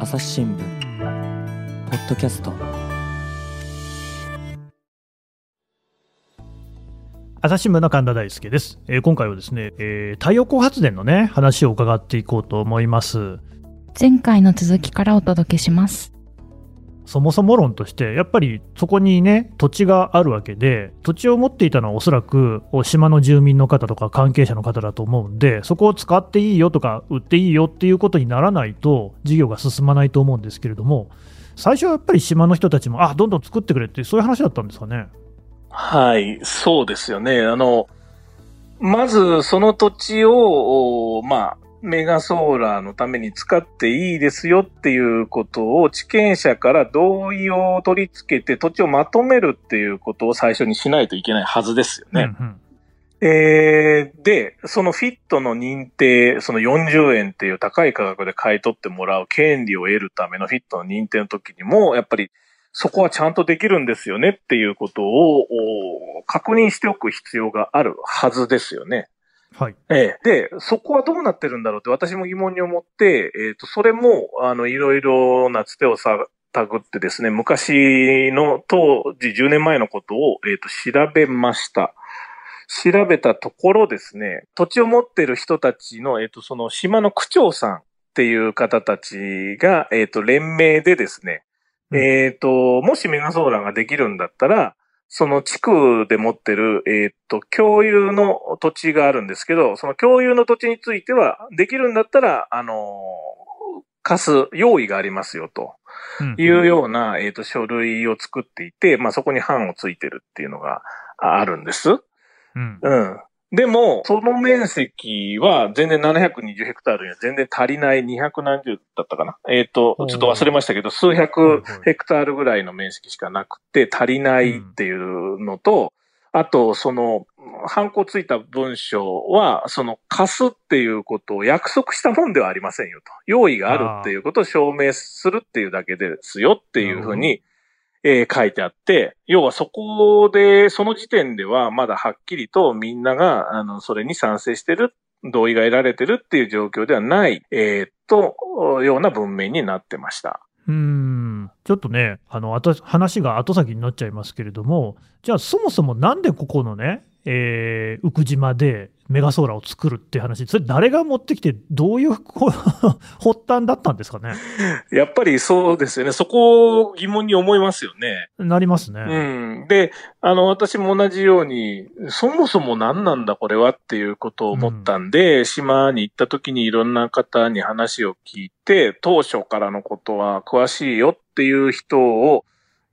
朝日新聞ポッドキャスト。朝日新聞の神田大輔です、えー今回はですね、えー太陽光発電のね話を伺っていこうと思います。前回の続きからお届けします。そもそも論としてやっぱりそこにね土地があるわけで土地を持っていたのはおそらく島の住民の方とか関係者の方だと思うんでそこを使っていいよとか売っていいよっていうことにならないと事業が進まないと思うんですけれども最初はやっぱり島の人たちもあどんどん作ってくれってそういう話だったんですかね？はい、そうですよね。あの、まずその土地を、まあ、メガソーラーのために使っていいですよっていうことを地権者から同意を取り付けて土地をまとめるっていうことを最初にしないといけないはずですよね。うんうんえーで、そのフィットの認定、その40円っていう高い価格で買い取ってもらう権利を得るためのフィットの認定の時にも、やっぱりそこはちゃんとできるんですよねっていうことをお確認しておく必要があるはずですよね。はいええ。で、そこはどうなってるんだろうって私も疑問に思って、えっ、と、それも、あの、いろいろなつてをさ、たぐってですね、昔の当時10年前のことを、えっ、と、調べました。調べたところですね、土地を持っている人たちの、えっ、と、その島の区長さんっていう方たちが、えっ、と、連名でですね、うんえっ、と、もしメガソーラーができるんだったら、その地区で持ってる、えっ、と、共有の土地があるんですけど、その共有の土地については、できるんだったら、あの貸す用意がありますよ、とうんいうような、えっ、と、書類を作っていて、まあ、そこに版をついてるっていうのがああるんです。うんうん。でも、その面積は全然720ヘクタールには全然足りない200何十だったかな。えっ、と、ちょっと忘れましたけど、数百ヘクタールぐらいの面積しかなくて足りないっていうのと、あと、その、ハンコついた文章は、その、貸すっていうことを約束したもんではありませんよと。用意があるっていうことを証明するっていうだけですよっていうふうに、えー書いてあって、要はそこで、その時点ではまだはっきりとみんなが、あの、それに賛成してる、同意が得られてるっていう状況ではない、えーっと、ような文面になってました。うんちょっとね、あのあと話が後先になっちゃいますけれども、じゃあ、そもそもなんでここのね、えー、宇久島でメガソーラーを作るっていう話、それ、誰が持ってきて、どういう発端だったんですかね？やっぱりそうですよね。そこを疑問に思いますよね。なりますね。うん。で、あの、私も同じように、そもそも何なんだこれはっていうことを思ったんで、島に行った時にいろんな方に話を聞いて、当初からのことは詳しいよっていう人を、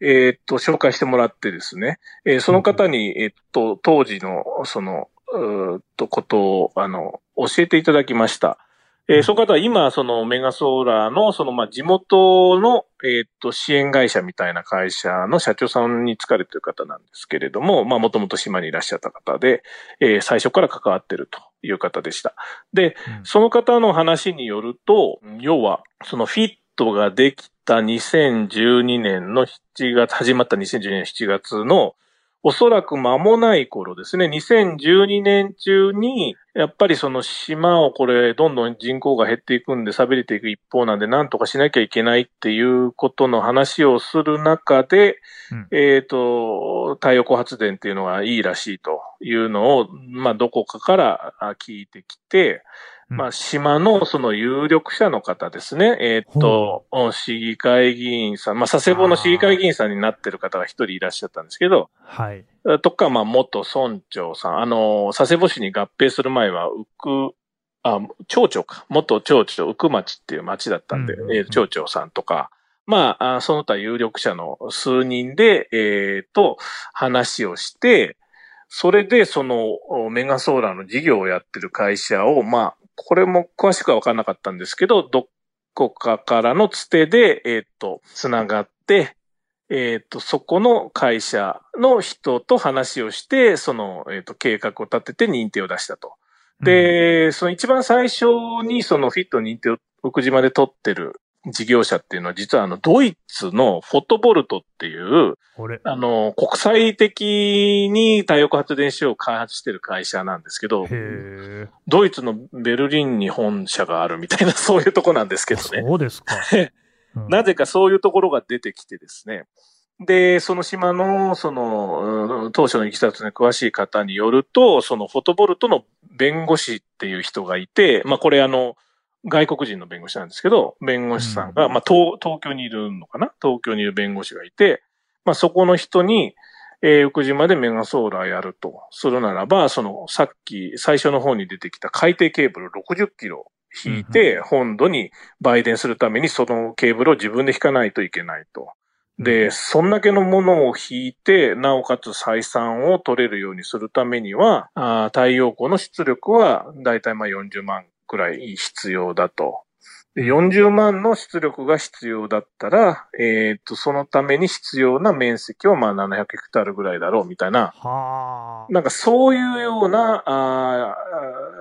えーっと、紹介してもらってですね、えーその方に、えーっと、当時の、その、うーっと、ことを、あの、教えていただきました。えーその方は今、そのメガソーラーの、その、まあ、地元の、えーっと、支援会社みたいな会社の社長さんに疲れてる方なんですけれども、まあ、もともと島にいらっしゃった方で、えー最初から関わってるという方でした。で、うんその方の話によると、要は、そのフィットができた2012年の7月、始まった2012年7月の、おそらく間もない頃ですね、2012年中に、やっぱりその島をこれ、どんどん人口が減っていくんで、錆びれていく一方なんで、なんとかしなきゃいけないっていうことの話をする中で、うん。えっ、と、太陽光発電っていうのがいいらしいというのを、まあ、どこかからあ聞いてきて、うんまあ、島のその有力者の方ですね。えっ、と、市議会議員さん、まあ、佐世保の市議会議員さんになってる方が一人いらっしゃったんですけど、はい。とか、まあ、元村長さん、あの、佐世保市に合併する前は、うく、あ、町長か。元町長、うく町っていう町だったんで、うんうんうんえー町長さんとか、まあ、あその他有力者の数人で、えっ、と、話をして、それで、その、おメガソーラーの事業をやってる会社を、まあ、これも詳しくは分からなかったんですけど、どこかからのつてで、えっ、と、つながって、えっ、と、そこの会社の人と話をして、その、えっ、と、計画を立てて認定を出したと。で、その一番最初にそのフィット認定を福島で取ってる事業者っていうのは実はあのドイツのフォトボルトっていう、これ。あの、国際的に太陽光発電所を開発してる会社なんですけど。ドイツのベルリンに本社があるみたいな そういうとこなんですけどね。そうですか。うんなぜかそういうところが出てきてですね。で、その島の、その、うん当初のいきさつに詳しい方によると、そのフォトボルトの弁護士っていう人がいて、まあこれあの、外国人の弁護士なんですけど、弁護士さんが、うん。まあ東東京にいるのかな？東京にいる弁護士がいて、まあそこの人に、えー、福島でメガソーラーやるとするならば、そのさっき最初の方に出てきた海底ケーブル60キロ引いて、本土に売電するためにそのケーブルを自分で引かないといけないと。で、そんだけのものを引いて、なおかつ採算を取れるようにするためには、あー太陽光の出力はだいたいまあ40万くらい必要だと。で40万の出力が必要だったら、えっ、と、そのために必要な面積はまあ700ヘクタールぐらいだろうみたいな、はあ。なんかそういうような、あ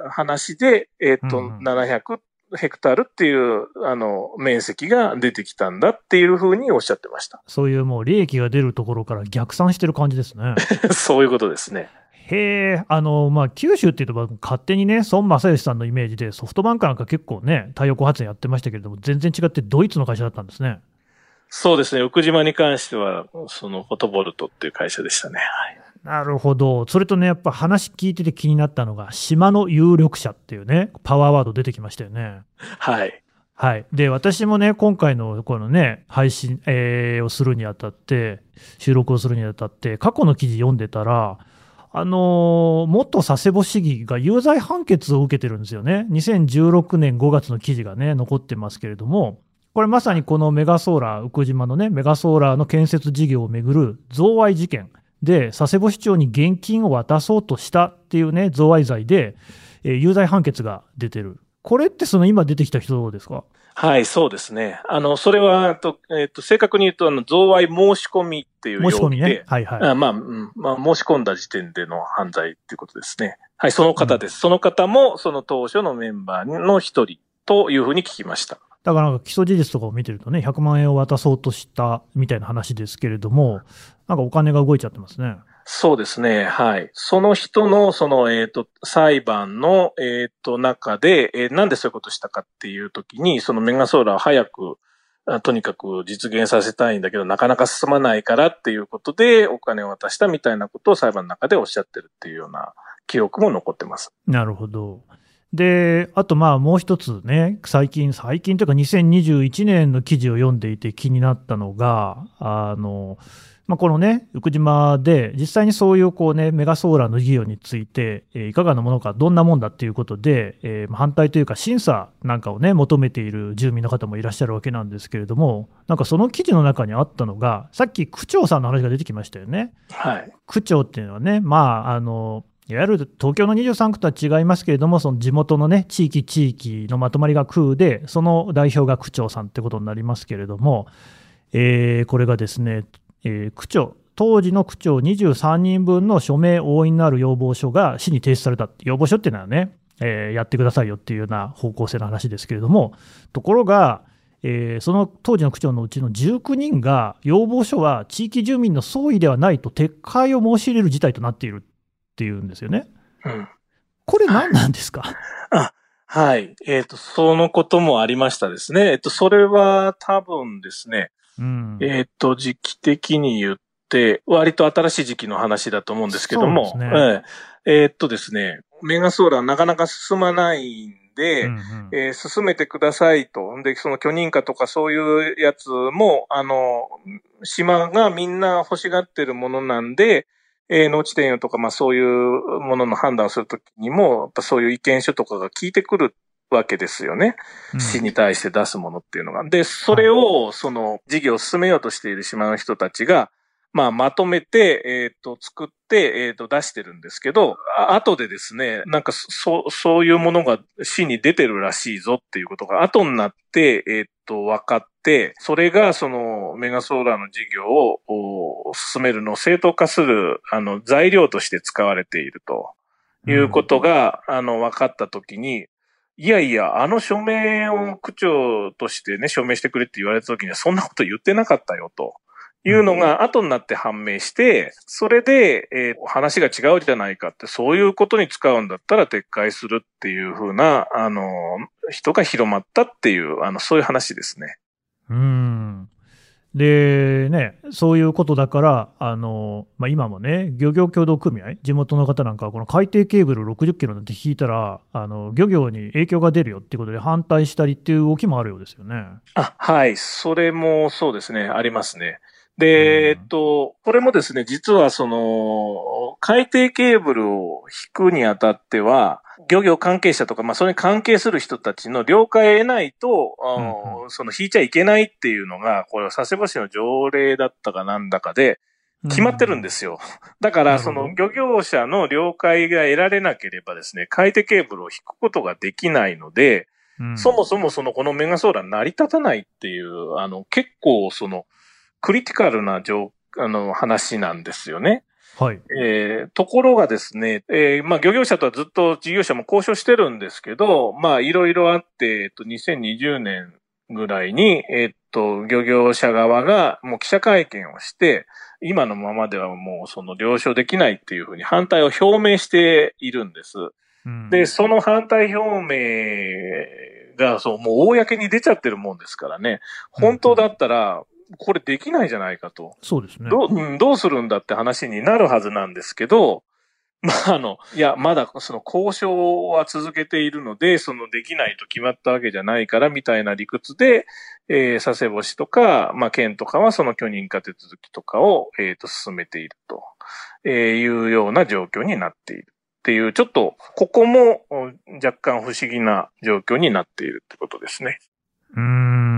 ー話で、えっ、と、うんうん700ヘクタールっていう、あの、面積が出てきたんだっていうふうにおっしゃってました。そういうもう利益が出るところから逆算してる感じですね。そういうことですね。へえ、あの、まあ、九州っていうと、勝手にね、孫正義さんのイメージで、ソフトバンクなんか結構ね、太陽光発電やってましたけれども、全然違ってドイツの会社だったんですね。そうですね。奥島に関しては、そのフォトボルトっていう会社でしたね。はい。なるほど。それとね、やっぱ話聞いてて気になったのが、島の有力者っていうね、パワーワード出てきましたよね。はい。はい。で、私もね、今回のこのね、配信、えーをするにあたって、収録をするにあたって、過去の記事読んでたら、あのー元佐世保市議が有罪判決を受けてるんですよね。2016年5月の記事がね、残ってますけれども、これまさにこのメガソーラー、福島のね、メガソーラーの建設事業をめぐる贈賄事件で、佐世保市長に現金を渡そうとしたっていうね、贈賄罪で、えー有罪判決が出てる。これってその今出てきた人ですか？はい、そうですね。あの、それは、とえっ、と、正確に言うと、あの、贈賄申し込みっていう申し込みね。はいはい。あまあ、うんまあ、申し込んだ時点での犯罪っていうことですね。はい、その方です。その方も、その当初のメンバーの一人というふうに聞きました。だからなんか基礎事実とかを見てるとね、100万円を渡そうとしたみたいな話ですけれども、なんかお金が動いちゃってますね。そうですね。はい。その人の、その、えっ、と、裁判の、えっ、と、中で、えーなんでそういうことしたかっていうときに、そのメガソーラーを早く、とにかく実現させたいんだけど、なかなか進まないからっていうことで、お金を渡したみたいなことを裁判の中でおっしゃってるっていうような記憶も残ってます。なるほど。で、あとまあもう一つね、最近、最近というか2021年の記事を読んでいて気になったのが、あの、まあ、このね、福島で実際にそういうこうね、メガソーラーの事業について、えーいかがなものか、どんなもんだっていうことで、えーまあ反対というか審査なんかをね、求めている住民の方もいらっしゃるわけなんですけれども、なんかその記事の中にあったのが、さっき区長さんの話が出てきましたよね。はい。区長っていうのはね、まあ、あの、いわゆる東京の23区とは違いますけれども、その地元のね、地域地域のまとまりが区で、その代表が区長さんってことになりますけれども、えーこれがですね、えー区長、当時の区長23人分の署名押印のある要望書が市に提出された。要望書っていうのはね、えーやってくださいよっていうような方向性の話ですけれども、ところが、えーその当時の区長のうちの19人が、要望書は地域住民の総意ではないと撤回を申し入れる事態となっているっていうんですよね。うん。これ何なんですか、はい。えっ、と、そのこともありましたですね。えっ、と、それは多分ですね、うん、えっ、と、時期的に言って、割と新しい時期の話だと思うんですけども、ねえええーっとですね、メガソーラーなかなか進まないんで、うんうん。えー進めてくださいと。で、その許認可とかそういうやつも、あの、島がみんな欲しがってるものなんで、えー農地転用とか、まあそういうものの判断をするときにも、やっぱそういう意見書とかが聞いてくるわけですよね。うん市に対して出すものっていうのが。で、それを、その、事業を進めようとしている島の人たちが、まあ、まとめて、えっ、と、作って、えっ、と、出してるんですけど、あ後でですね、なんか、そう、そういうものが市に出てるらしいぞっていうことが後になって、えっ、と、分かって、それが、その、メガソーラーの事業をお進めるのを正当化する、あの、材料として使われていると。いうことが、あの、分かったときに、いやいや、あの署名を区長としてね、署名してくれって言われたときには、そんなこと言ってなかったよ、というのが後になって判明して、それで、えー話が違うじゃないかって、そういうことに使うんだったら撤回するっていうふうな、あの、人が広まったっていう、あの、そういう話ですね。うん。で、ね、そういうことだから、あの、まあ、今もね、漁業協同組合、地元の方なんかは、この海底ケーブル60キロなんて引いたら、あの、漁業に影響が出るよっていうことで反対したりっていう動きもあるようですよね。あ、はい。それもそうですね。ありますね。うんで、えっと、これもですね、実はその、海底ケーブルを引くにあたっては、漁業関係者とか、まあ、それに関係する人たちの了解を得ないと、あのうんその、引いちゃいけないっていうのが、これは佐世保市の条例だったかなんだかで、決まってるんですよ。だから、その漁業者の了解が得られなければですね、海底ケーブルを引くことができないので、うんそもそもそのこのメガソーラー成り立たないっていう、あの、結構その、クリティカルな状あの、話なんですよね。はい。えーところがですね、えーまあ、漁業者とはずっと事業者も交渉してるんですけど、まあ、いろいろあって、えっと、2020年ぐらいに、えっと、漁業者側がもう記者会見をして、今のままではもうその了承できないっていうふうに反対を表明しているんです。うんで、その反対表明が、そう、もう公に出ちゃってるもんですからね、本当だったら、これできないじゃないかと。そうですね。どう、うんどうするんだって話になるはずなんですけど、まあ、あの、いや、まだその交渉は続けているので、そのできないと決まったわけじゃないから、みたいな理屈で、えー佐世保市とか、まあ、県とかはその許認可手続きとかを、えっ、と、進めていると、えーいうような状況になっている。っていう、ちょっと、ここもうん若干不思議な状況になっているってことですね。うーん。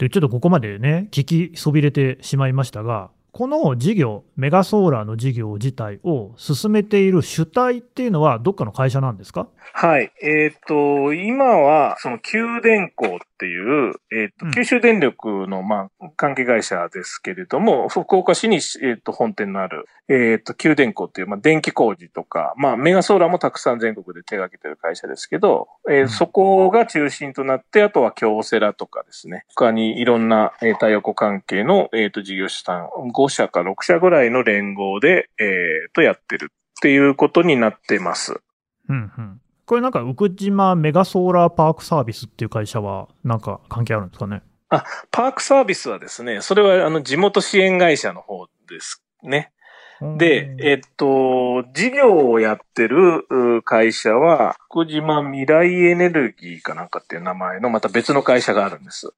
で、ちょっとここまでね、聞きそびれてしまいましたが、この事業、メガソーラーの事業自体を進めている主体っていうのは、どっかの会社なんですか？はい。えっ、と、今は、その、給電工っていう、えっ、と、うん九州電力の、まあ、関係会社ですけれども、福岡市に、えっ、と、本店のある、えっ、と、九電工っていう、まあ、電気工事とか、まあ、メガソーラーもたくさん全国で手掛けてる会社ですけど、えーうんそこが中心となって、あとは京セラとかですね、他にいろんな、えー太陽光関係の、えっ、と、事業者さん、5社か6社ぐらいの連合で、えっ、と、やってるっていうことになってます。うんうん。これなんか、宇久島メガソーラーパークサービスっていう会社は、なんか関係あるんですかね？パークサービスはですね、それはあの地元支援会社の方ですね。で、えっと、事業をやってるう会社は、福島未来エネルギーかなんかっていう名前のまた別の会社があるんです。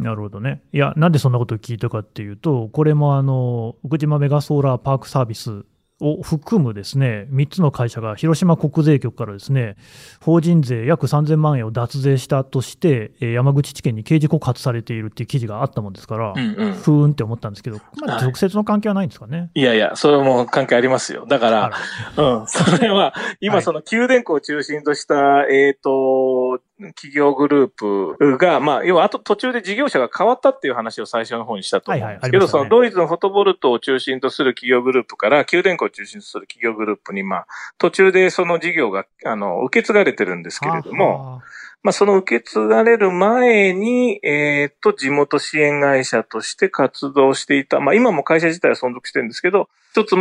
なるほどね。いや、なんでそんなことを聞いたかっていうと、これもあの、宇久島メガソーラーパークサービスを含むですね、3つの会社が広島国税局からですね、法人税約3000万円を脱税したとして、えー山口地検に刑事告発されているっていう記事があったもんですから、うんうん。ふーんって思ったんですけど、まあ、はい直接の関係はないんですかね？いやいや、それも関係ありますよ。だかあら、らうん、それは、はい今その九電工を中心とした、えっ、と、企業グループが、まあ、要は、あと途中で事業者が変わったっていう話を最初の方にしたと思うんですけど、そのドイツのフォトボルトを中心とする企業グループから、九電工を中心とする企業グループに、まあ、途中でその事業が、あの、受け継がれてるんですけれども、はまあ、その受け継がれる前に、えっ、と、地元支援会社として活動していた。まあ、今も会社自体は存続してるんですけど、一つ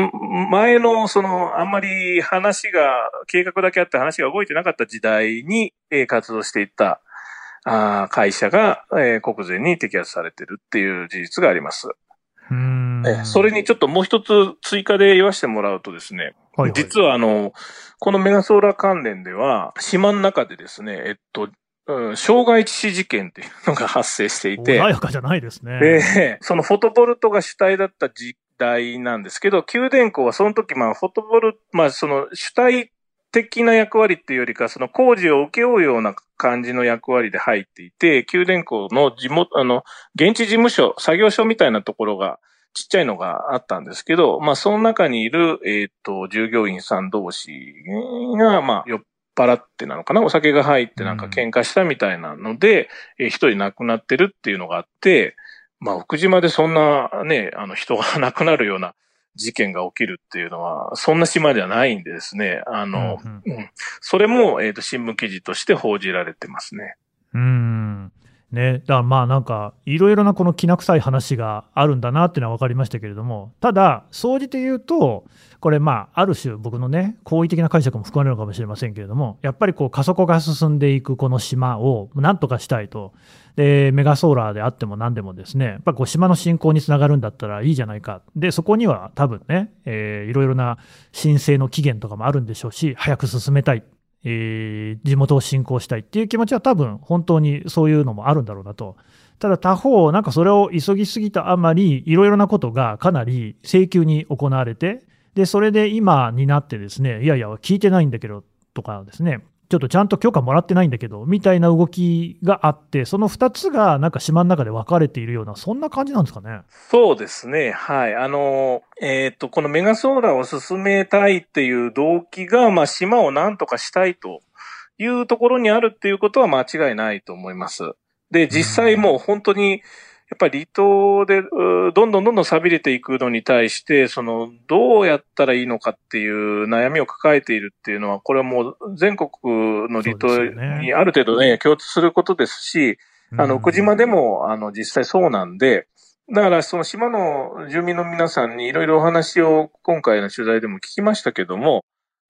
前の、その、あんまり話が、計画だけあって話が動いてなかった時代に、えー活動していた、あー会社が、えー国税に摘発されてるっていう事実があります。それにちょっともう一つ追加で言わせてもらうとですね、はいはい実はあの、このメガソーラー関連では、島の中でですね、えっと、うん、傷害致死事件っていうのが発生していて、穏やかじゃないですね。で、そのフォトボルトが主体だった時代なんですけど、九電工はその時、まあ、フォトボル、まあ、その主体的な役割っていうよりか、その工事を請け負うような感じの役割で入っていて、九電工の地元、あの、現地事務所、作業所みたいなところが、ちっちゃいのがあったんですけど、まあ、その中にいる、えっ、と、従業員さん同士が、まあ、酔っ払ってなのかな？お酒が入ってなんか喧嘩したみたいなので、えー一人亡くなってるっていうのがあって、まあ、福島でそんなね、あの人が亡くなるような事件が起きるっていうのは、そんな島ではないんでですね、あの、うんうん。それも、えっ、と、新聞記事として報じられてますね。うーん。ね、だからまあなんか、いろいろなこのきな臭い話があるんだなっていうのは分かりましたけれども、ただ、総じて言うと、これまあ、ある種僕のね、好意的な解釈も含まれるのかもしれませんけれども、やっぱりこう、加速が進んでいくこの島をなんとかしたいと。で、メガソーラーであっても何でもですね、やっぱこう島の振興につながるんだったらいいじゃないか。で、そこには多分ね、いろいろな申請の期限とかもあるんでしょうし、早く進めたい。えー、地元を振興したいっていう気持ちは多分本当にそういうのもあるんだろうなと。ただ他方、なんかそれを急ぎすぎたあまり、いろいろなことがかなり請求に行われて、で、それで今になってですね、いやいや、聞いてないんだけどとかですね、ちょっとちゃんと許可もらってないんだけど、みたいな動きがあって、その2つがなんか島の中で分かれているような、そんな感じなんですかね。そうですね。はい。あの、えっ、ー、と、このメガソーラーを進めたいっていう動機が、まあ、島をなんとかしたいというところにあるっていうことは間違いないと思います。で、実際もう本当に、やっぱり離島で、どんどんどんどん錆びれていくのに対して、その、どうやったらいいのかっていう悩みを抱えているっていうのは、これはもう全国の離島にある程度ね、共通することですし、あの、奥島でも、あの、実際そうなんで、だから、その島の住民の皆さんにいろいろお話を今回の取材でも聞きましたけども、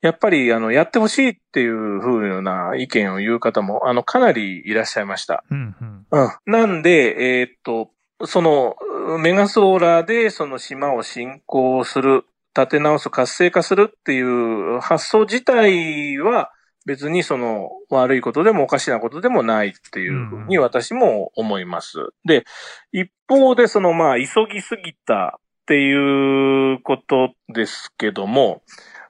やっぱり、あの、やってほしいっていうふうな意見を言う方も、あの、かなりいらっしゃいました。うん、うん、なんで、えー、っと、その、メガソーラーでその島を振興する、建て直す、活性化するっていう発想自体は、別にその悪いことでもおかしなことでもないっていうふうに私も思います。うん、で、一方でそのまあ急ぎすぎたっていうことですけども、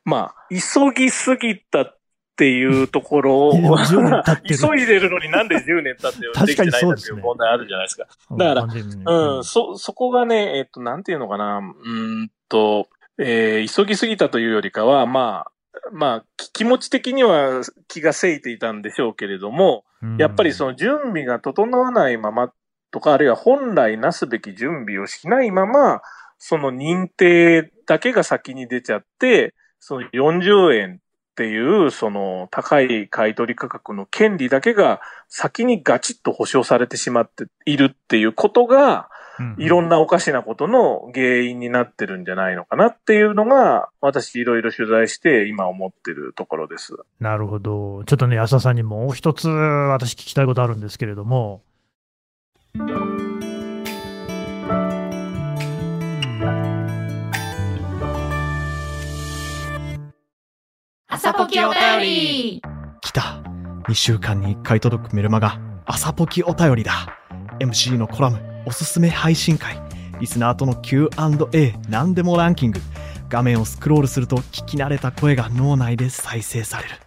まあ、急ぎすぎたっていうところを、急いでるのになんで10年経って できてないんだっていう問題あるじゃないですか。だから、うん、そ、そこがね、えっと、なんていうのかな、うんと、えー、急ぎすぎたというよりかは、まあ、まあ、気持ち的には気がせいていたんでしょうけれども、やっぱりその準備が整わないままとか、あるいは本来なすべき準備をしないまま、その認定だけが先に出ちゃって、その40円っていう、その高い買取価格の権利だけが先にガチッと保証されてしまっているっていうことが、いろんなおかしなことの原因になってるんじゃないのかなっていうのが、私いろいろ取材して今思ってるところです。なるほど。ちょっとね、安田さんにもう一つ私聞きたいことあるんですけれども、朝ポキお便り来た !2 週間に1回届くメルマガ、朝ポキお便りだ !MC のコラム、おすすめ配信会、リスナーとの Q&A、何でもランキング、画面をスクロールすると聞き慣れた声が脳内で再生される。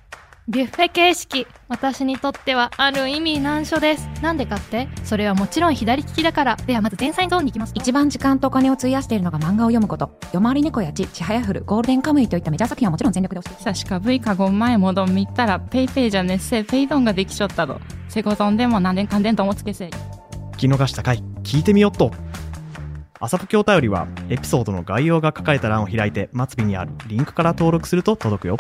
ビュッフェ形式私にとってはある意味難所です。なんでかって？それはもちろん左利きだから。ではまず前菜ゾーンに行きます。一番時間とお金を費やしているのが漫画を読むこと。夜回り猫やちちはやふるゴールデンカムイといったメジャー作品はもちろん全力で押し。て久しかぶいかご前もどんみったらペイペイじゃねっせペイドンができちょったどセゴゾンでも何年かんでんともつけせ聞き逃した回聞いてみよっと。朝ポケお便りはエピソードの概要が書かれた欄を開いて末尾にあるリンクから登録すると届くよ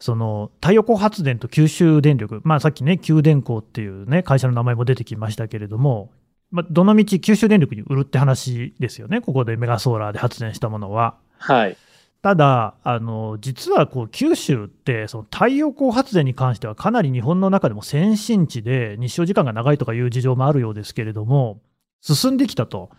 その太陽光発電と九州電力、まあ、さっきね、九電工っていうね、会社の名前も出てきましたけれども、まあ、どのみち九州電力に売るって話ですよね、ここでメガソーラーで発電したものは。はい。ただ、あの実はこう九州って、その太陽光発電に関しては、かなり日本の中でも先進地で、日照時間が長いとかいう事情もあるようですけれども、進んできたと。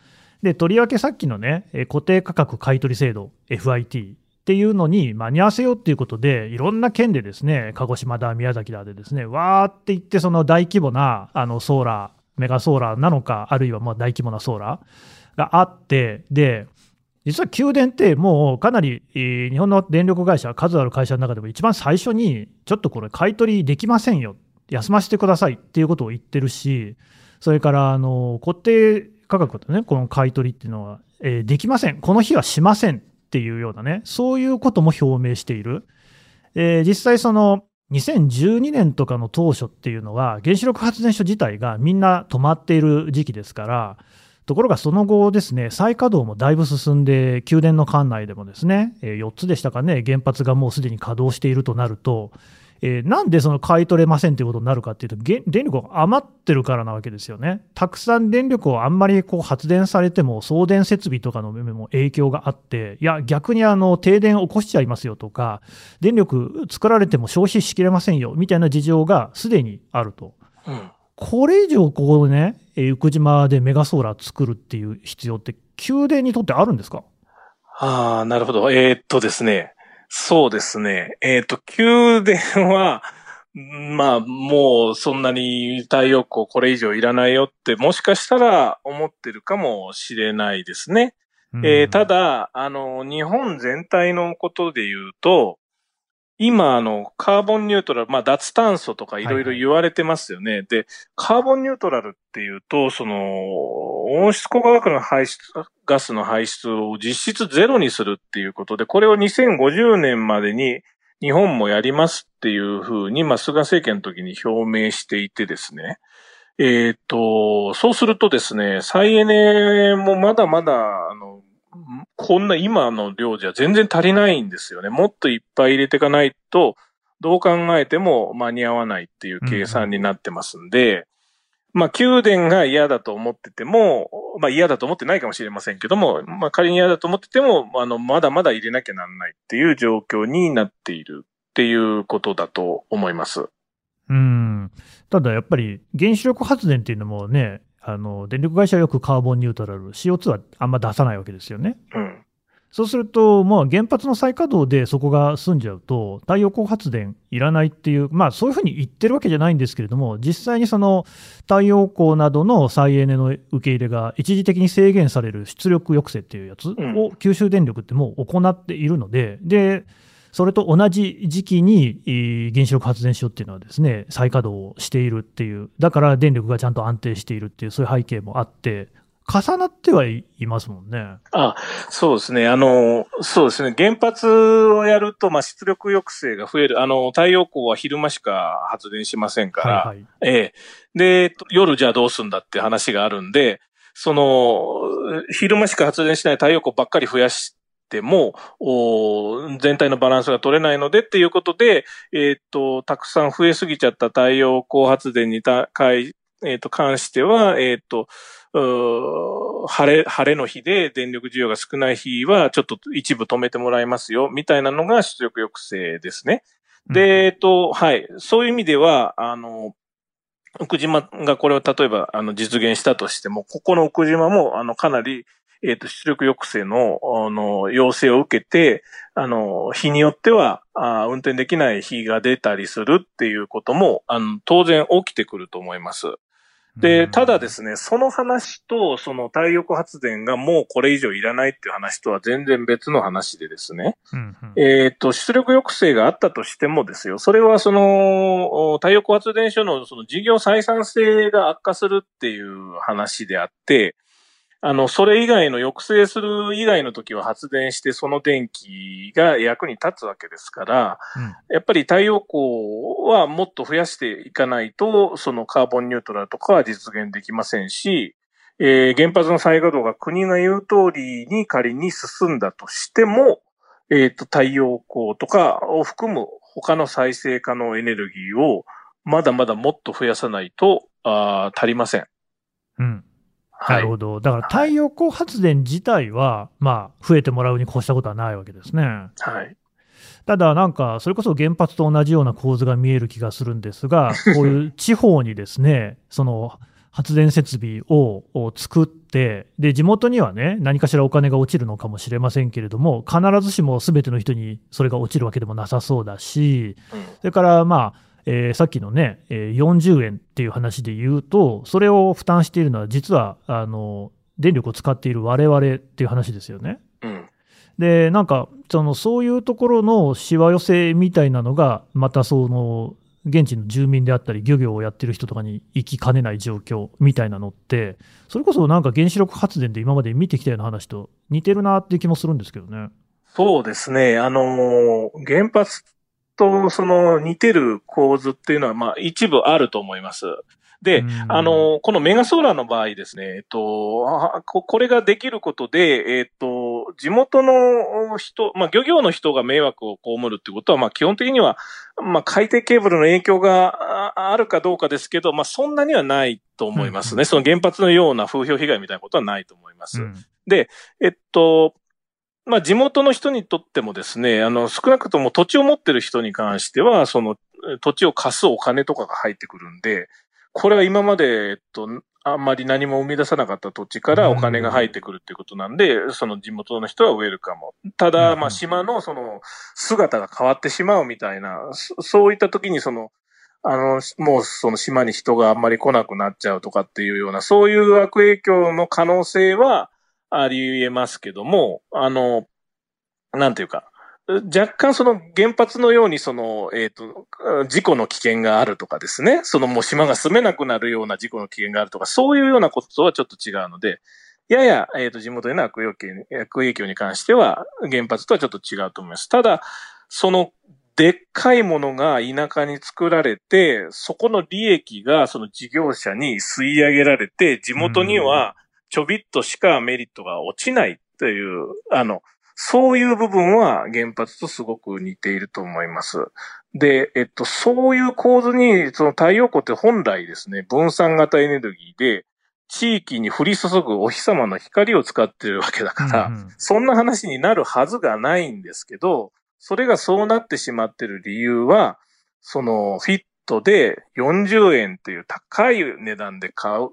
で、とりわけさっきのね、固定価格買取制度、FIT、っていうのに間に合わせようっていうことで、いろんな県でですね、鹿児島だ、宮崎だでですね、わーって言って、その大規模なあのソーラー、メガソーラーなのか、あるいはまあ大規模なソーラーがあって、で、実は給電ってもうかなり、日本の電力会社、数ある会社の中でも一番最初に、ちょっとこれ買い取りできませんよ、休ませてくださいっていうことを言ってるし、それからあの固定価格でね、この買い取りっていうのは、え、できません、この日はしません。っていうようなね、そういうことも表明している。えー、実際その2012年とかの当初っていうのは、原子力発電所自体がみんな止まっている時期ですから、ところがその後ですね、再稼働もだいぶ進んで、宮殿の管内でもですね、4つでしたかね、原発がもうすでに稼働しているとなると、えーなんでその買い取れませんということになるかっていうと、げ電力が余ってるからなわけですよね。たくさん電力をあんまりこう発電されても、送電設備とかの面も影響があって、いや、逆にあの停電起こしちゃいますよとか、電力作られても消費しきれませんよみたいな事情がすでにあると。うん。これ以上、ここでね、えー生島でメガソーラー作るっていう必要って、宮殿にとってあるんですか？ああ、なるほど。えーっとですね。そうですね。えーっと、宮殿は、んまあ、もうそんなに太陽光これ以上いらないよって、もしかしたら思ってるかもしれないですね。えーた、だ、あの、日本全体のことで言うと、今、あの、カーボンニュートラル、まあ、脱炭素とかいろいろ言われてますよね。で、カーボンニュートラルっていうと、その、温室効果ガスの排出、ガスの排出を実質ゼロにするっていうことで、これを2050年までに日本もやりますっていうふうに、まあ、菅政権の時に表明していてですね。えっ、と、そうするとですね、再エネもまだまだ、あの、こんな今の量じゃ全然足りないんですよね。もっといっぱい入れていかないと、どう考えても間に合わないっていう計算になってますんで、まあ、宮殿が嫌だと思ってても、まあ嫌だと思ってないかもしれませんけども、まあ仮に嫌だと思ってても、あの、まだまだ入れなきゃなんないっていう状況になっているっていうことだと思います。うん。ただやっぱり原子力発電っていうのもね、あの、電力会社はよくカーボンニュートラル、CO2 はあんま出さないわけですよね。うん。そうすると、まあ、原発の再稼働でそこが済んじゃうと、太陽光発電いらないっていう、まあ、そういうふうに言ってるわけじゃないんですけれども、実際にその太陽光などの再エネの受け入れが一時的に制限される出力抑制っていうやつん。を九州電力ってもう行っているので、で、それと同じ時期にえー原子力発電所っていうのはですね、再稼働をしているっていう、だから電力がちゃんと安定しているっていう、そういう背景もあって、重なってはいますもんね。あ、そうですね。あの、そうですね。原発をやると、まあ、出力抑制が増える。あの、太陽光は昼間しか発電しませんから、はいはい。ええ。で、夜じゃあどうすんだって話があるんで、その、昼間しか発電しない太陽光ばっかり増やしても、お全体のバランスが取れないのでっていうことで、えーっと、たくさん増えすぎちゃった太陽光発電にたかい、えーっと、関しては、えーっー晴れ、晴れの日で電力需要が少ない日は、ちょっと一部止めてもらいますよ、みたいなのが出力抑制ですね。で、えっと、はい。そういう意味では、あの、奥島がこれを例えば、あの、実現したとしても、ここの奥島も、あの、かなり、えっ、と、出力抑制の、あの、要請を受けて、あの、日によっては、あー運転できない日が出たりするっていうことも、あの、当然起きてくると思います。で、ただですね、その話と、その太陽光発電がもうこれ以上いらないっていう話とは全然別の話でですね。うんうん。えっ、と、出力抑制があったとしてもですよ、それはその、お太陽光発電所のその事業採算性が悪化するっていう話であって、あの、それ以外の抑制する以外の時は発電してその電気が役に立つわけですから、うんやっぱり太陽光はもっと増やしていかないと、そのカーボンニュートラルとかは実現できませんし、えー原発の再稼働が国が言う通りに仮に進んだとしても、えっ、と、太陽光とかを含む他の再生可能エネルギーをまだまだもっと増やさないと、あー足りません。うんはないるほど。だから太陽光発電自体は、まあ、増えてもらうに越したことはないわけですね。はい。ただ、なんか、それこそ原発と同じような構図が見える気がするんですが、こういう地方にですね、その発電設備をを作って、で、地元にはね、何かしらお金が落ちるのかもしれませんけれども、必ずしも全ての人にそれが落ちるわけでもなさそうだし、うんそれから、まあ、えーさっきのね、えー40円っていう話で言うと、それを負担しているのは、実は、あの、電力を使っている我々っていう話ですよね。うん。で、なんか、その、そういうところのしわ寄せみたいなのが、またその、現地の住民であったり、漁業をやってる人とかに行きかねない状況みたいなのって、それこそなんか原子力発電で今まで見てきたような話と似てるなっていう気もするんですけどね。そうですね。あのー原発っとその似てる構図っていうのは、まあ一部あると思います。で、あの、このメガソーラーの場合ですね、えっと、これができることで、えっと、地元の人、まあ、漁業の人が迷惑を被るってことは、まあ、基本的には、まあ、海底ケーブルの影響があるかどうかですけど、まあ、そんなにはないと思いますね。うん、その原発のような風評被害みたいなことはないと思います。うん、で、えっと、まあ、地元の人にとってもですね、あの、少なくとも土地を持ってる人に関しては、その、土地を貸すお金とかが入ってくるんで、これは今まで、えっと、あんまり何も生み出さなかった土地からお金が入ってくるっていうことなんで、その地元の人はウェルカム。ただ、まあ島のその姿が変わってしまうみたいな、そういった時にその、あの、もうその島に人があんまり来なくなっちゃうとかっていうような、そういう悪影響の可能性はあり得ますけども、あの、なんていうか、若干その原発のようにその、えっ、ー、と、事故の危険があるとかですね、そのもう島が住めなくなるような事故の危険があるとか、そういうようなこととはちょっと違うので、やや、えっ、ー、と、地元への悪影響悪影響に関しては、原発とはちょっと違うと思います。ただ、その、でっかいものが田舎に作られて、そこの利益がその事業者に吸い上げられて、地元にはちょびっとしかメリットが落ちないという、あの、そういう部分は原発とすごく似ていると思います。で、えっと、そういう構図に、その太陽光って本来ですね、分散型エネルギーで、地域に降り注ぐお日様の光を使ってるわけだから、うんうん、そんな話になるはずがないんですけど、それがそうなってしまってる理由は、そのフィットで40円という高い値段で買う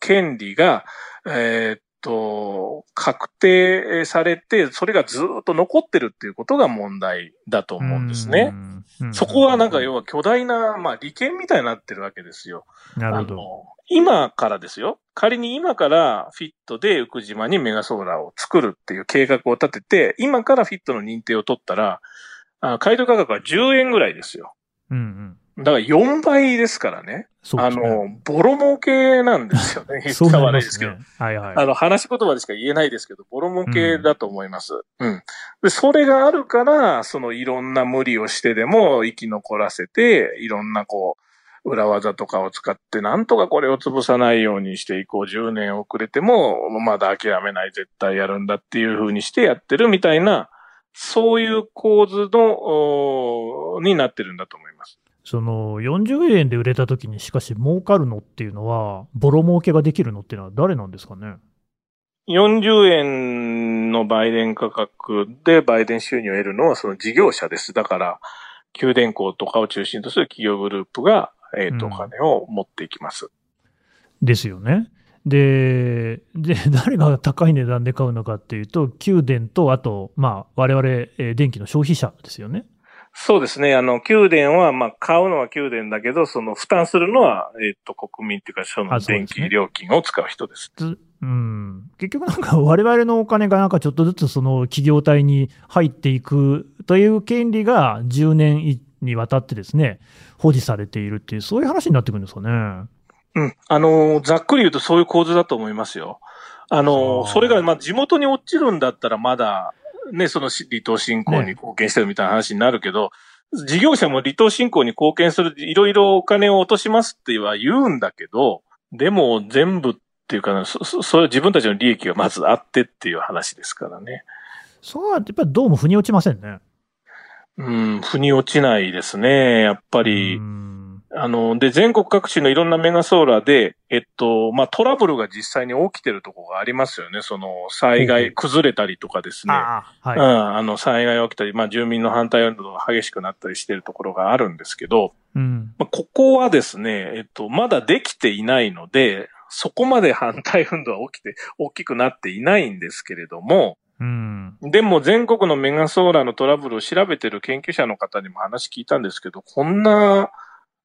権利が、えー、と、確定されて、それがずっと残ってるっていうことが問題だと思うんですね。そこはなんか要は巨大な、まあ利権みたいになってるわけですよ。なるほど。今からですよ。仮に今からフィットで福島にメガソーラーを作るっていう計画を立てて、今からフィットの認定を取ったら、買取価格は10円ぐらいですよ。うんうん。だから4倍ですからね。ねあの、ボロ儲けなんですよね。言ったら悪いですけど。ね、はいはい。あの、話し言葉でしか言えないですけど、ボロ儲けだと思います。うん。うん、で、それがあるから、そのいろんな無理をしてでも生き残らせて、いろんなこう、裏技とかを使って、なんとかこれを潰さないようにしていこう。10年遅れても、まだ諦めない、絶対やるんだっていう風にしてやってるみたいな、そういう構図の、になってるんだと思います。その40円で売れたときにしかし儲かるのっていうのは、ボロ儲けができるのっていうのは誰なんですかね？40円の売電価格で売電収入を得るのはその事業者です。だから、給電工とかを中心とする企業グループが、えっ、ー、と、お金を持っていきます。ですよね。で、で、誰が高い値段で買うのかっていうと、給電と、あと、まあ、我々、え電気の消費者ですよね。そうですね。あの、宮殿は、まあ、買うのは宮殿だけど、その、負担するのは、えっ、と、国民っていうか、その、電気料金を使う人です。ううん。結局なんか、我々のお金がなんかちょっとずつその企業体に入っていくという権利が10年にわたってですね、保持されているっていう、そういう話になってくるんですかね。うん。あの、ざっくり言うとそういう構図だと思いますよ。あの、それが、まあ、地元に落ちるんだったらまだ、ね、その離島振興に貢献してるみたいな話になるけど、ね、事業者も離島振興に貢献する、いろいろお金を落としますっては言うんだけど、でも全部っていうか、そ、それ自分たちの利益がまずあってっていう話ですからね。そうはやっぱりどうも腑に落ちませんね。うん、腑に落ちないですね。やっぱり。うんあの、で、全国各地のいろんなメガソーラーで、えっと、まあ、トラブルが実際に起きてるところがありますよね。その、災害、崩れたりとかですね。あはい、うん、あの、災害が起きたり、まあ、住民の反対運動が激しくなったりしてるところがあるんですけど、うん、まあ、ここはですね、えっと、まだできていないので、そこまで反対運動は起きて、大きくなっていないんですけれども、うん、でも全国のメガソーラーのトラブルを調べてる研究者の方にも話聞いたんですけど、こんな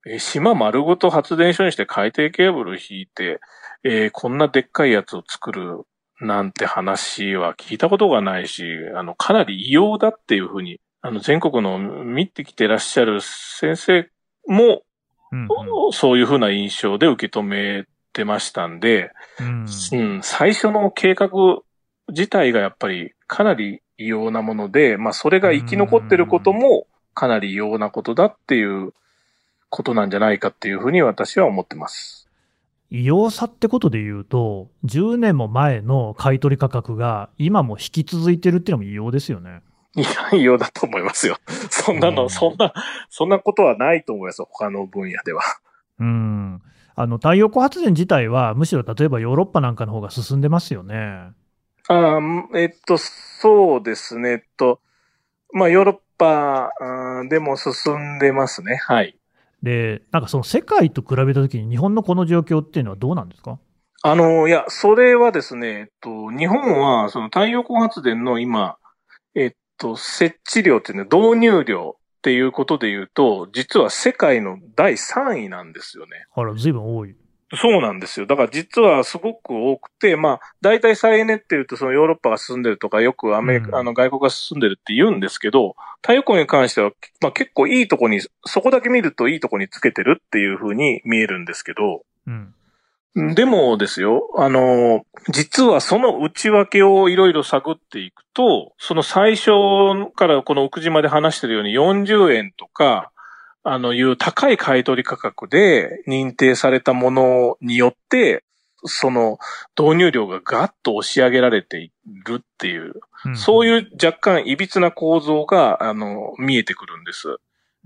え島丸ごと発電所にして海底ケーブル引いて、えー、こんなでっかいやつを作るなんて話は聞いたことがないし、あの、かなり異様だっていうふうに、あの、全国の見てきてらっしゃる先生も、うんうん、そういうふうな印象で受け止めてましたんで、うん、うん、最初の計画自体がやっぱりかなり異様なもので、まあ、それが生き残ってることも、かなり異様なことだっていうことなんじゃないかっていうふうに私は思ってます。異様さってことで言うと、10年も前の買い取り価格が今も引き続いてるっていうのも異様ですよね。いや、異様だと思いますよ。そんなの、うんそんな、そんなことはないと思います。他の分野では。うん。あの、太陽光発電自体は、むしろ例えばヨーロッパなんかの方が進んでますよね。あーえっと、そうですね。えっと、まあ、ヨーロッパでも進んでますね。はい。で、なんかその世界と比べたときに日本のこの状況っていうのはどうなんですか？あの、いや、それはですね、えっと、日本は、その太陽光発電の今、えっと、設置量っていうのは導入量っていうことで言うと、実は世界の第3位なんですよね。あら、随分多い。そうなんですよ。だから実はすごく多くて、まあ、大体再エネっていうと、そのヨーロッパが進んでるとか、よくアメリカ、うんあの、外国が進んでるって言うんですけど、太陽光に関しては、まあ結構いいとこに、そこだけ見るといいとこにつけてるっていう風に見えるんですけど、うん。でもですよ、あの、実はその内訳をいろいろ探っていくと、その最初からこの奥島で話してるように40円とか、あの、いう高い買取価格で認定されたものによって、その導入量がガッと押し上げられているっていう、そうういう若干歪な構造が、あの、見えてくるんです。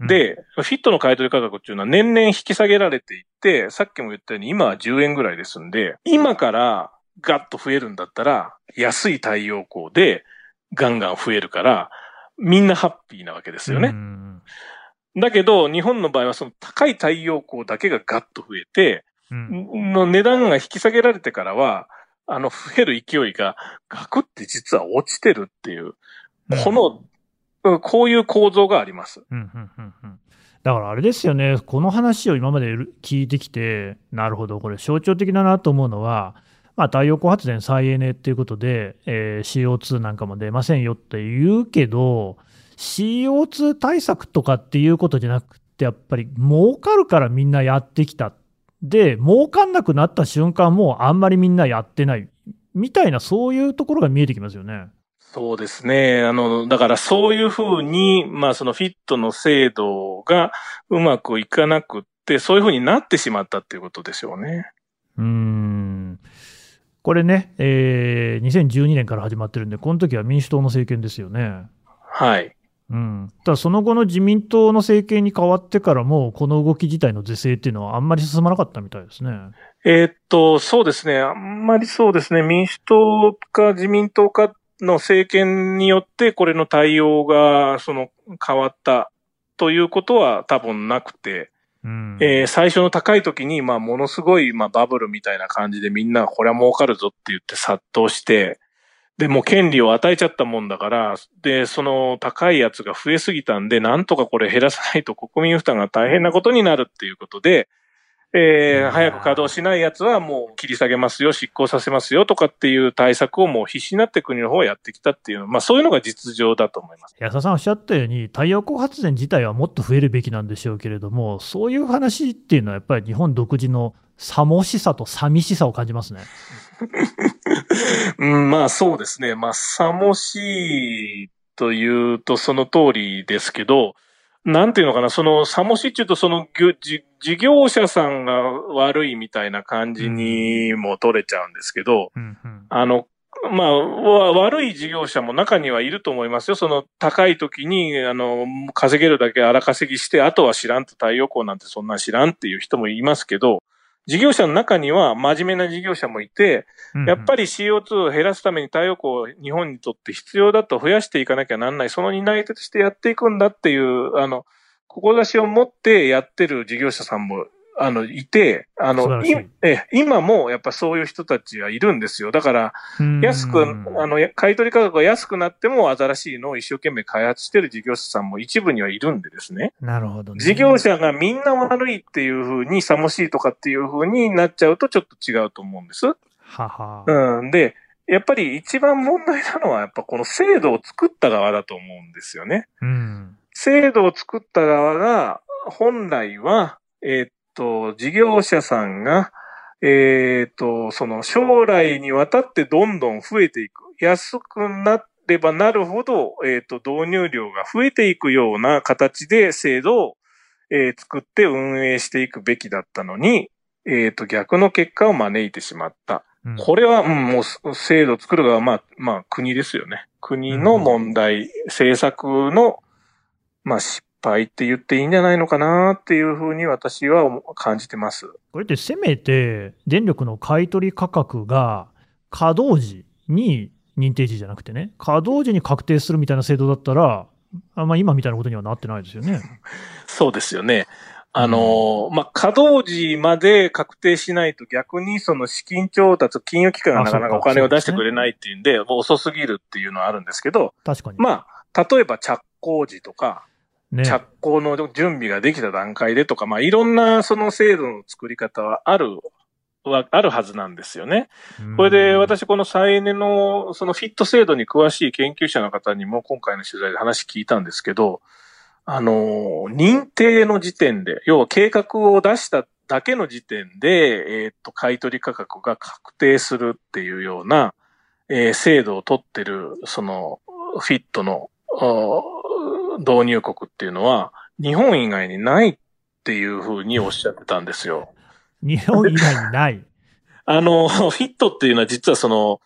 ん、で、フィットの買い取り価格っていうのは年々引き下げられていって、さっきも言ったように今は10円ぐらいですんで、今からガッと増えるんだったら、安い太陽光でガンガン増えるから、みんなハッピーなわけですよね。うんだけど、日本の場合はその高い太陽光だけがガッと増えて、うん。の値段が引き下げられてからは、あの、増える勢いがガクって実は落ちてるっていう、この、うんこういう構造があります。うんうんうんうん。だからあれですよね、この話を今まで聞いてきて、なるほど、これ、象徴的だなと思うのは、まあ、太陽光発電再エネっていうことで、えー CO2 なんかも出ませんよって言うけど、CO2 対策とかっていうことじゃなくて、やっぱり儲かるからみんなやってきた。で、儲かんなくなった瞬間、もうあんまりみんなやってない。みたいな、そういうところが見えてきますよね。そうですね。あの、だからそういうふうに、まあそのフィットの制度がうまくいかなくって、そういうふうになってしまったっていうことでしょうね。うーんこれね、えー2012年から始まってるんで、この時は民主党の政権ですよね。はい。うん、ただその後の自民党の政権に変わってからも、この動き自体の是正っていうのはあんまり進まなかったみたいですね。えーっと、そうですね。あんまりそうですね。民主党か自民党かの政権によって、これの対応が、その、変わったということは多分なくて、うんえー最初の高い時に、まあ、ものすごい、まあ、バブルみたいな感じでみんな、これは儲かるぞって言って殺到して、で、も権利を与えちゃったもんだから、で、その高いやつが増えすぎたんで、なんとかこれ減らさないと国民負担が大変なことになるっていうことで、えー早く稼働しないやつはもう切り下げますよ、執行させますよとかっていう対策をもう必死になって国の方はやってきたっていう、まあそういうのが実情だと思います。安田さんおっしゃったように、太陽光発電自体はもっと増えるべきなんでしょうけれども、そういう話っていうのは、やっぱり日本独自のさもしさと寂しさを感じますね。うん、まあそうですね。まあ、さもしいというとその通りですけど、なんていうのかな、その、さもしいっていうと、その、事業者さんが悪いみたいな感じにも取れちゃうんですけど、うんうん。あの、まあ、わ悪い事業者も中にはいると思いますよ。その高い時に、あの、稼げるだけ荒稼ぎして、あとは知らんと太陽光なんてそんな知らんっていう人もいますけど、事業者の中には真面目な事業者もいて、やっぱり CO2 を減らすために太陽光を日本にとって必要だと増やしていかなきゃなんない、その担い手としてやっていくんだっていう、あの、志を持ってやってる事業者さんも、あの、いて、あの、え今もやっぱそういう人たちはいるんですよ。だから、うん安く、あの、買い取り価格が安くなっても新しいのを一生懸命開発してる事業者さんも一部にはいるんでですね。なるほどね。事業者がみんな悪いっていう風に、さもしいとかっていう風になっちゃうとちょっと違うと思うんです。はは。うん。で、やっぱり一番問題なのは、やっぱこの制度を作った側だと思うんですよね。うん。制度を作った側が、本来は、えーっと、事業者さんが、えーっと、その将来にわたってどんどん増えていく。安くな、ればなるほど、えっ、と、導入量が増えていくような形で制度を、えー作って運営していくべきだったのに、えっ、と、逆の結果を招いてしまった。うんこれは、うん、もうす制度を作る側は、まあ、まあ、国ですよね。国の問題、政策の、まあ、失敗って言っていいんじゃないのかなっていうふうに私は思感じてます。これってせめて電力の買い取り価格が稼働時に認定時じゃなくてね、稼働時に確定するみたいな制度だったら、あまあ、今みたいなことにはなってないですよね。そうですよね。あのーまあ、稼働時まで確定しないと逆にその資金調達、金融機関がなかなかお金を出してくれないっていうんで、もう遅すぎるっていうのはあるんですけど、確かに。まあ、例えば着工時とか、ね、着工の準備ができた段階でとか、まあ、いろんなその制度の作り方はある、はあるはずなんですよね。うんこれで、私、この再エネの、そのフィット制度に詳しい研究者の方にも今回の取材で話聞いたんですけど、あの、認定の時点で、要は計画を出しただけの時点で、えーっと、買取価格が確定するっていうような、えー制度を取ってる、その、フィットの、導入国っていうのは、日本以外にないっていうふうにおっしゃってたんですよ。日本以外にない。あの、フィットっていうのは実はその、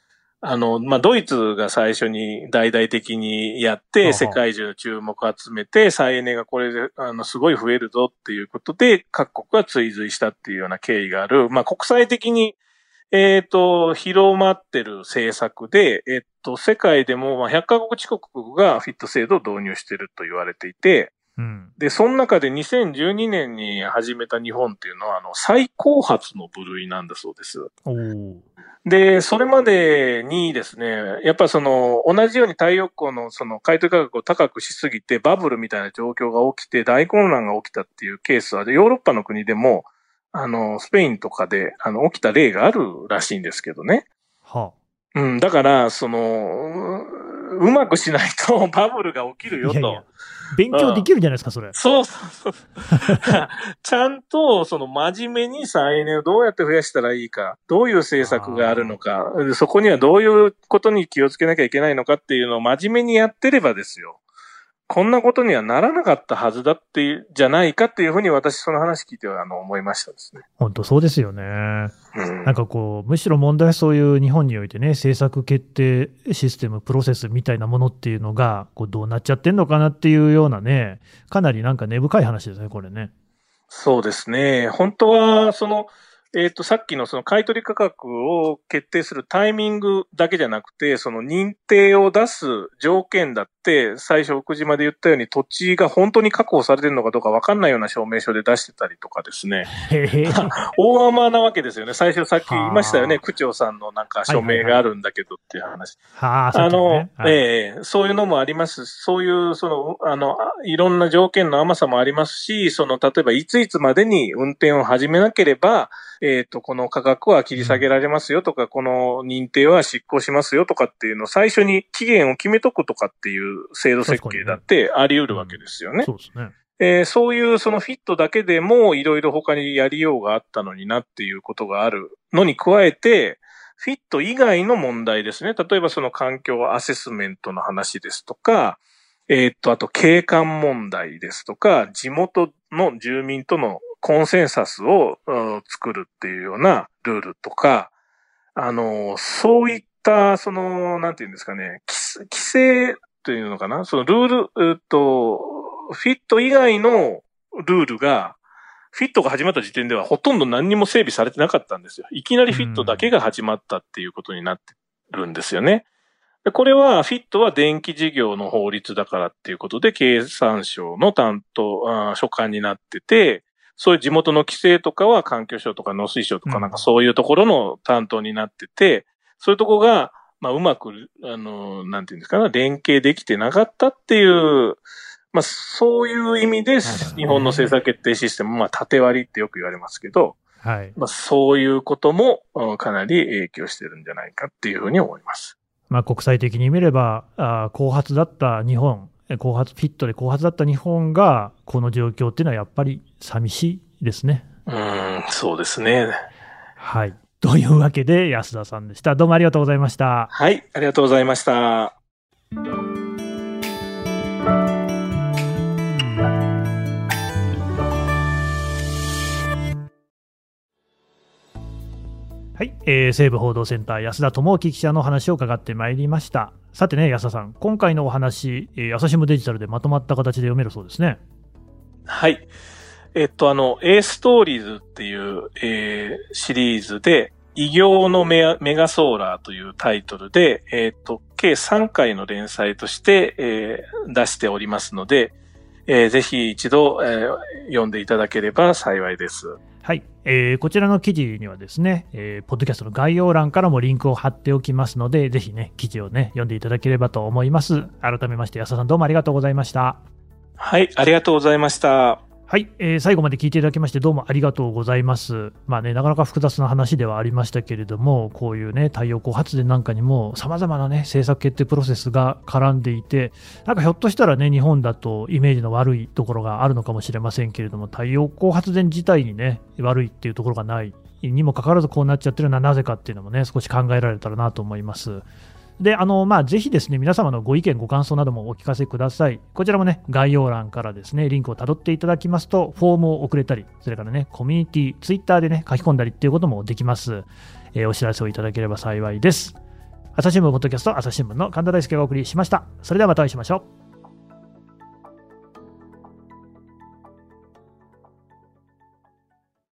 あの、まあ、ドイツが最初に大々的にやっはて、は世界中の注目を集めて、再エネがこれで、あの、すごい増えるぞっていうことで、各国が追随したっていうような経緯がある。まあ、国際的に、えっ、と、広まってる政策で、えっ、と、世界でも、まあ、100カ国近くがフィット制度を導入してると言われていて、うん。で、その中で2012年に始めた日本っていうのは、あの、最高発の部類なんだそうです。で、それまでにですね、やっぱその、同じように太陽光のその買取価格を高くしすぎて、バブルみたいな状況が起きて、大混乱が起きたっていうケースは、ヨーロッパの国でも、あの、スペインとかで、あの、起きた例があるらしいんですけどね。はうん、だから、その、ううまくしないと バブルが起きるよと。いやいや勉強できるじゃないですか、それ。そうそうそう。ちゃんと、その真面目に再エネをどうやって増やしたらいいか、どういう政策があるのか、でそこにはどういうことに気をつけなきゃいけないのかっていうのを真面目にやってればですよ。こんなことにはならなかったはずだっていう、じゃないかっていうふうに私その話聞いてあの思いましたですね。本当そうですよね。うんなんかこう、むしろ問題はそういう日本においてね、政策決定システム、プロセスみたいなものっていうのが、こうどうなっちゃってんのかなっていうようなね、かなりなんか根深い話ですね、これね。そうですね。本当は、その、えっ、と、さっきのその買取価格を決定するタイミングだけじゃなくて、その認定を出す条件だって、最初奥島で言ったように土地が本当に確保されてるのかどうかわかんないような証明書で出してたりとかですね。大甘なわけですよね。最初さっき言いましたよね。はあ区長さんのなんか署名があるんだけどっていう話。はあ、さっあの。はいええそういうのもありますし。そういう、その、あの、あいろんな条件の甘さもありますし、その、例えば、いついつまでに運転を始めなければ、えっ、と、この価格は切り下げられますよとか、この認定は執行しますよとかっていうのを最初に期限を決めとくとかっていう制度設計だってあり得るわけですよね。そうですね。えーそういうそのフィットだけでもいろいろ他にやりようがあったのになっていうことがあるのに加えて、フィット以外の問題ですね。例えばその環境アセスメントの話ですとか、えーっと、あと景観問題ですとか、地元の住民とのコンセンサスをうん作るっていうようなルールとか、あの、そういった、その、なんていうんですかね、規規制というのかな？そのルール、えーっと、フィット以外のルールが、フィットが始まった時点ではほとんど何にも整備されてなかったんですよ。いきなりフィットだけが始まったっていうことになってるんですよね。でこれは、フィットは電気事業の法律だからっていうことで、経産省の担当、所管になってて、そういう地元の規制とかは環境省とか農水省とかうんなんかそういうところの担当になってて、そういうとこが、まあ、うまく、あの、なんていうんですかね、連携できてなかったっていう、まあ、そういう意味で、日本の政策決定システム、まあ、縦割りってよく言われますけど、はい。まあ、そういうこともうんかなり影響してるんじゃないかっていうふうに思います。まあ、国際的に見れば、あー後発だった日本、え後発、フィットで後発だった日本が、この状況っていうのはやっぱり寂しいですね。うん、そうですね。はい。というわけで安田さんでした。どうもありがとうございました。はい、ありがとうございました。はい、えー、西部報道センター安田智樹記者の話を伺ってまいりました。さてね、安田さん、今回のお話、えー、朝日新聞デジタルでまとまった形で読めるそうですね。はい。えっと、あの、A ストーリーズっていう、えーシリーズで、異形のメアメガソーラーというタイトルで、えっと、計3回の連載として、えー出しておりますので、えーぜひ一度、えー読んでいただければ幸いです。はい、えーこちらの記事にはですね、えーポッドキャストの概要欄からもリンクを貼っておきますので、ぜひね、記事をね、読んでいただければと思います。改めまして、安田さんどうもありがとうございました。はい、ありがとうございました。はい、えー最後まで聞いていただきましてどうもありがとうございます。まあね、なかなか複雑な話ではありましたけれども、こういうね、太陽光発電なんかにも様々なね、政策決定プロセスが絡んでいて、なんかひょっとしたらね、日本だとイメージの悪いところがあるのかもしれませんけれども、太陽光発電自体にね、悪いっていうところがないにもかかわらずこうなっちゃってるのはなぜかっていうのもね、少し考えられたらなと思います。で、あの、まあ、ぜひですね、皆様のご意見、ご感想などもお聞かせください。こちらもね、概要欄からですね、リンクをたどっていただきますと、フォームを送れたり、それからね、コミュニティ、ツイッターでね、書き込んだりっていうこともできます。えーお知らせをいただければ幸いです。朝日新聞ポッドキャスト、朝日新聞の神田大輔がお送りしました。それではまたお会いしましょう。